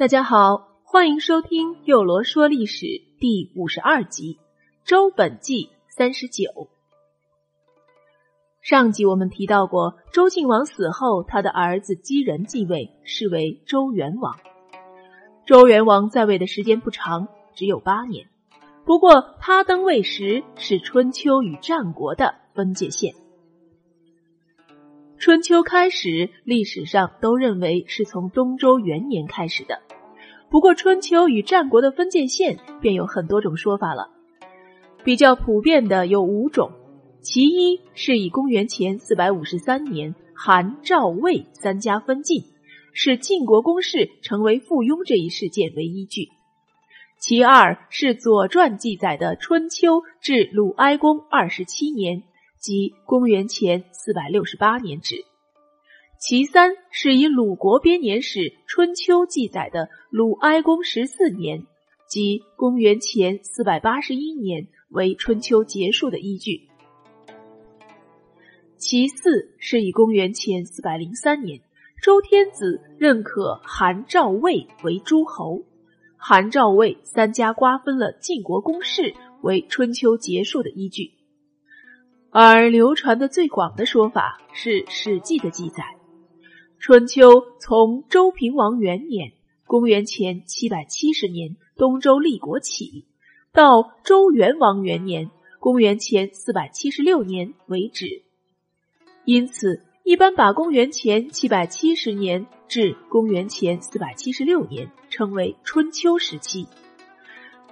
大家好，欢迎收听《幼罗说历史》第五十二集《周本纪三十九》。上集我们提到过，周敬王死后，他的儿子姬仁继位，是为周元王。周元王在位的时间不长，只有八年。不过他登位时是春秋与战国的分界线。春秋开始，历史上都认为是从东周元年开始的。不过，春秋与战国的分界线便有很多种说法了。比较普遍的有五种，其一是以公元前四百五十三年韩、赵、魏三家分晋，使晋国公室成为附庸这一事件为依据；其二是《左传》记载的春秋至鲁哀公二十七年。即公元前四百六十八年止。其三是以鲁国编年史《春秋》记载的鲁哀公十四年，即公元前四百八十一年为春秋结束的依据。其四是以公元前四百零三年，周天子认可韩、赵、魏为诸侯，韩、赵、魏三家瓜分了晋国公室为春秋结束的依据。而流传的最广的说法是《史记》的记载：春秋从周平王元年（公元前七百七十年）东周立国起，到周元王元年（公元前四百七十六年）为止。因此，一般把公元前七百七十年至公元前四百七十六年称为春秋时期，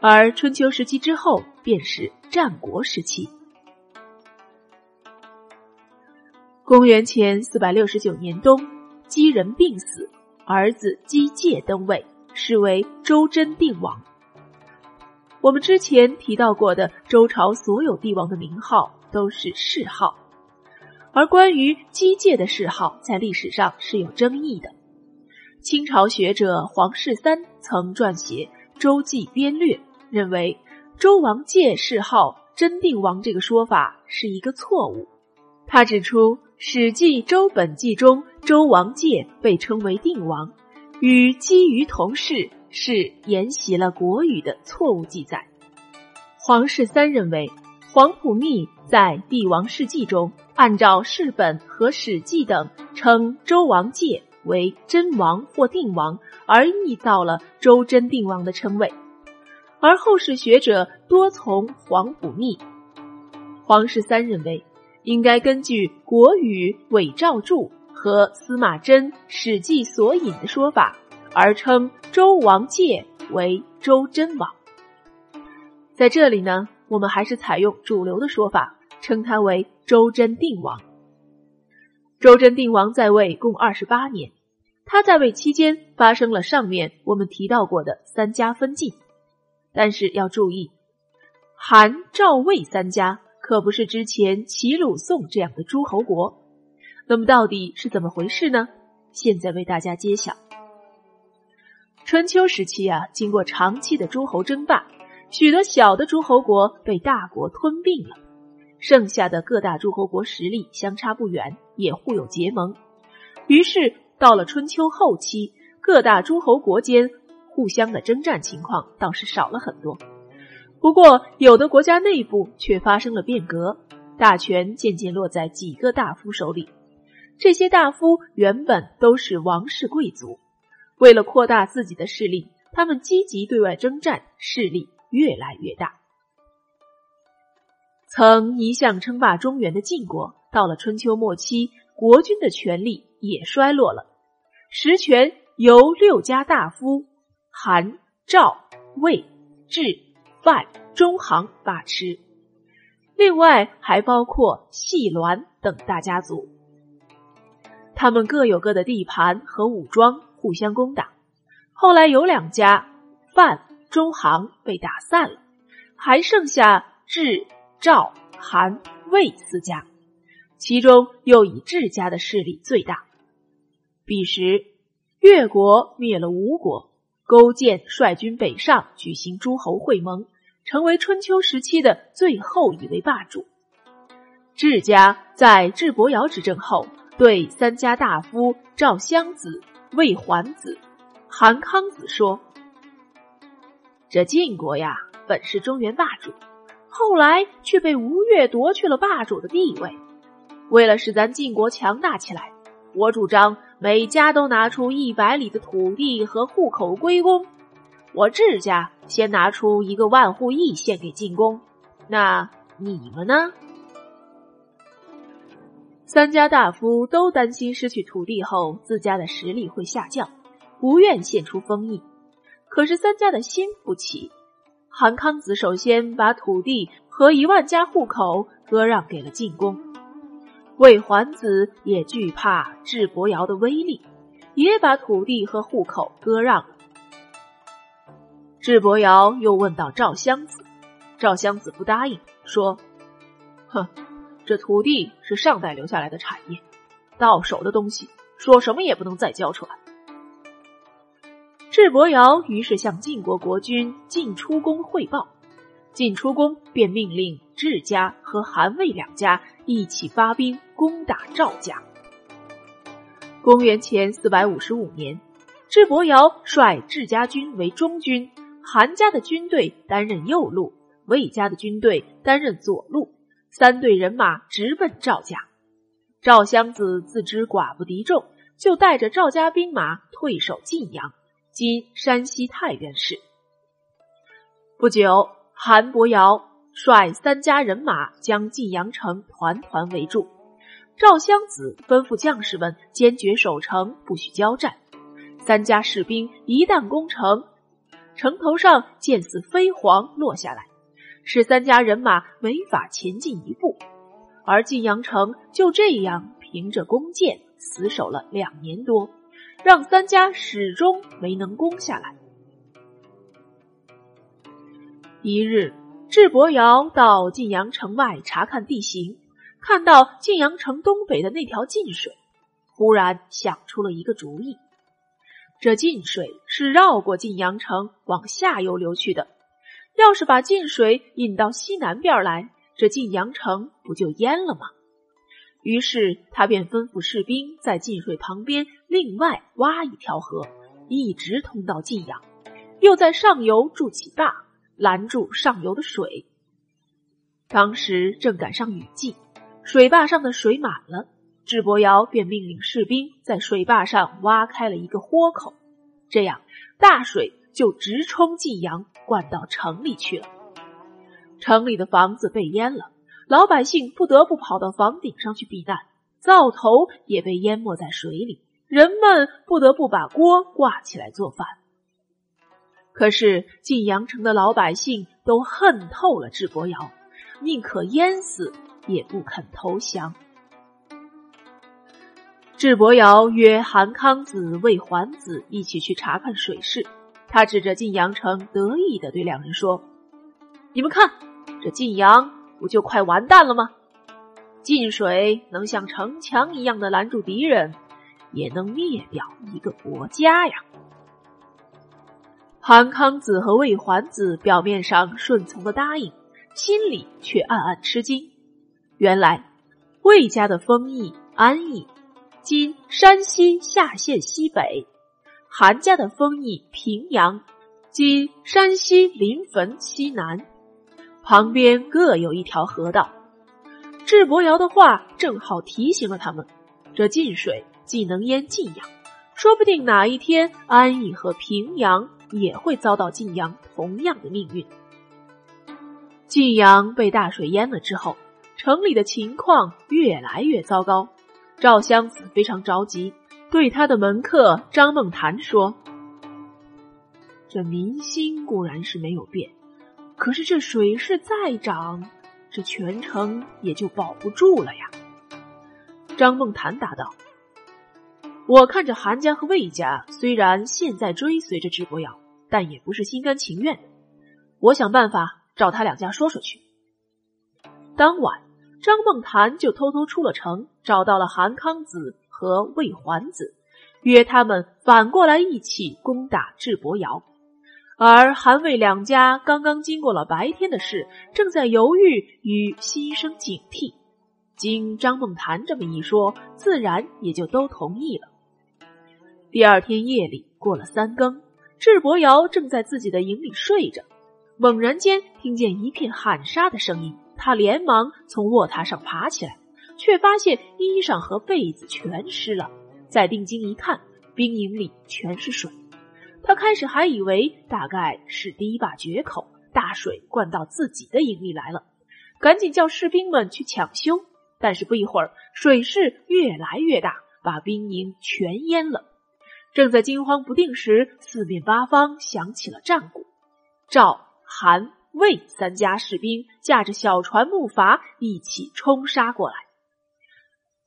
而春秋时期之后便是战国时期。公元前四百六十九年冬，姬人病死，儿子姬介登位，是为周真定王。我们之前提到过的周朝所有帝王的名号都是谥号，而关于姬介的谥号，在历史上是有争议的。清朝学者黄世三曾撰写《周记编略》，认为周王介谥号真定王这个说法是一个错误。他指出。《史记·周本纪》中，周王介被称为定王，与姬于同事，是沿袭了国语的错误记载。黄氏三认为，黄埔密在《帝王世纪》中，按照世本和《史记》等称周王介为真王或定王，而臆造了周真定王的称谓，而后世学者多从黄埔密。黄氏三认为。应该根据《国语·韦兆注》和司马贞《史记索引》的说法，而称周王介为周真王。在这里呢，我们还是采用主流的说法，称他为周真定王。周真定王在位共二十八年，他在位期间发生了上面我们提到过的三家分晋，但是要注意，韩、赵、魏三家。可不是之前齐鲁宋这样的诸侯国，那么到底是怎么回事呢？现在为大家揭晓。春秋时期啊，经过长期的诸侯争霸，许多小的诸侯国被大国吞并了，剩下的各大诸侯国实力相差不远，也互有结盟。于是到了春秋后期，各大诸侯国间互相的征战情况倒是少了很多。不过，有的国家内部却发生了变革，大权渐渐落在几个大夫手里。这些大夫原本都是王室贵族，为了扩大自己的势力，他们积极对外征战，势力越来越大。曾一向称霸中原的晋国，到了春秋末期，国君的权力也衰落了，实权由六家大夫韩、赵、魏、智。范、中行把持，另外还包括细栾等大家族，他们各有各的地盘和武装，互相攻打。后来有两家范、中行被打散了，还剩下智、赵、韩、魏四家，其中又以智家的势力最大。彼时，越国灭了吴国。勾践率军北上，举行诸侯会盟，成为春秋时期的最后一位霸主。智家在智伯瑶执政后，对三家大夫赵襄子、魏桓子、韩康子说：“这晋国呀，本是中原霸主，后来却被吴越夺去了霸主的地位。为了使咱晋国强大起来，我主张每家都拿出一百里的土地和户口归公。我智家先拿出一个万户邑献给晋公，那你们呢？”三家大夫都担心失去土地后自家的实力会下降，不愿献出封邑。可是三家的心不齐，韩康子首先把土地和一万家户口割让给了晋公，魏桓子也惧怕智伯瑶的威力，也把土地和户口割让了。智伯瑶又问到赵襄子，赵襄子不答应，说：“哼。”这土地是上代留下来的产业，到手的东西说什么也不能再交出来。智伯瑶于是向晋国国君晋出公汇报，晋出公便命令智家和韩魏两家一起发兵攻打赵家。公元前四百五十五年，智伯瑶率智家军为中军，韩家的军队担任右路，魏家的军队担任左路。三队人马直奔赵家，赵襄子自知寡不敌众，就带着赵家兵马退守晋阳（今山西太原市）。不久，韩伯尧率三家人马将晋阳城团团围住，赵襄子吩咐将士们坚决守城，不许交战。三家士兵一旦攻城，城头上箭似飞蝗落下来。使三家人马没法前进一步，而晋阳城就这样凭着弓箭死守了两年多，让三家始终没能攻下来。一日，智伯瑶到晋阳城外查看地形，看到晋阳城东北的那条晋水，忽然想出了一个主意：这晋水是绕过晋阳城往下游流去的。要是把晋水引到西南边来，这晋阳城不就淹了吗？于是他便吩咐士兵在晋水旁边另外挖一条河，一直通到晋阳，又在上游筑起坝，拦住上游的水。当时正赶上雨季，水坝上的水满了，智伯瑶便命令士兵在水坝上挖开了一个豁口，这样大水。就直冲晋阳，灌到城里去了。城里的房子被淹了，老百姓不得不跑到房顶上去避难，灶头也被淹没在水里，人们不得不把锅挂起来做饭。可是晋阳城的老百姓都恨透了智伯瑶，宁可淹死也不肯投降。智伯瑶约韩康子、魏桓子一起去查看水势。他指着晋阳城，得意的对两人说：“你们看，这晋阳不就快完蛋了吗？晋水能像城墙一样的拦住敌人，也能灭掉一个国家呀。”韩康子和魏桓子表面上顺从的答应，心里却暗暗吃惊。原来魏家的封邑安邑，今山西夏县西北。韩家的封邑平阳，今山西临汾西南，旁边各有一条河道。智伯瑶的话正好提醒了他们：这晋水既能淹晋阳，说不定哪一天安邑和平阳也会遭到晋阳同样的命运。晋阳被大水淹了之后，城里的情况越来越糟糕，赵襄子非常着急。对他的门客张梦谈说：“这民心固然是没有变，可是这水势再涨，这全城也就保不住了呀。”张梦谈答道：“我看着韩家和魏家虽然现在追随着智伯瑶，但也不是心甘情愿的。我想办法找他两家说说去。”当晚，张梦谈就偷偷出了城，找到了韩康子。和魏桓子约他们反过来一起攻打智伯瑶，而韩魏两家刚刚经过了白天的事，正在犹豫与心生警惕。经张梦谈这么一说，自然也就都同意了。第二天夜里过了三更，智伯瑶正在自己的营里睡着，猛然间听见一片喊杀的声音，他连忙从卧榻上爬起来，却发现衣裳和被子全湿了。再定睛一看，兵营里全是水。他开始还以为大概是堤坝决口，大水灌到自己的营里来了，赶紧叫士兵们去抢修。但是不一会儿，水势越来越大，把兵营全淹了。正在惊慌不定时，四面八方响起了战鼓，赵、韩、魏三家士兵驾着小船木筏一起冲杀过来。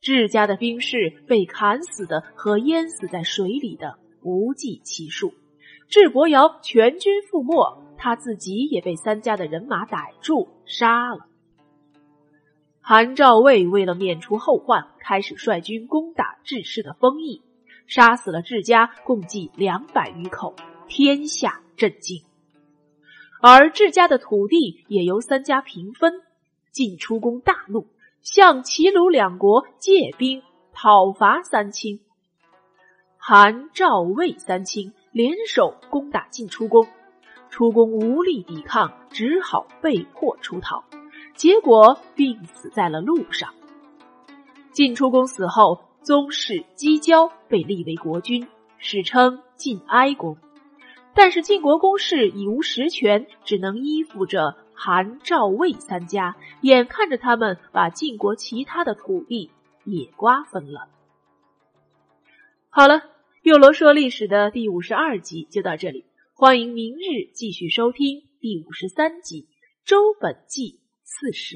智家的兵士被砍死的和淹死在水里的不计其数。智伯瑶全军覆没，他自己也被三家的人马逮住杀了。韩赵魏为了免除后患，开始率军攻打智氏的封邑，杀死了智家共计两百余口，天下震惊。而智家的土地也由三家平分。晋出公大怒，向齐鲁两国借兵讨伐三清。韩赵魏三清。联手攻打晋出公，出公无力抵抗，只好被迫出逃，结果病死在了路上。晋出公死后，宗室姬交被立为国君，史称晋哀公。但是晋国公室已无实权，只能依附着韩、赵、魏三家，眼看着他们把晋国其他的土地也瓜分了。好了。幼罗说历史的第五十二集就到这里，欢迎明日继续收听第五十三集《周本纪四十》。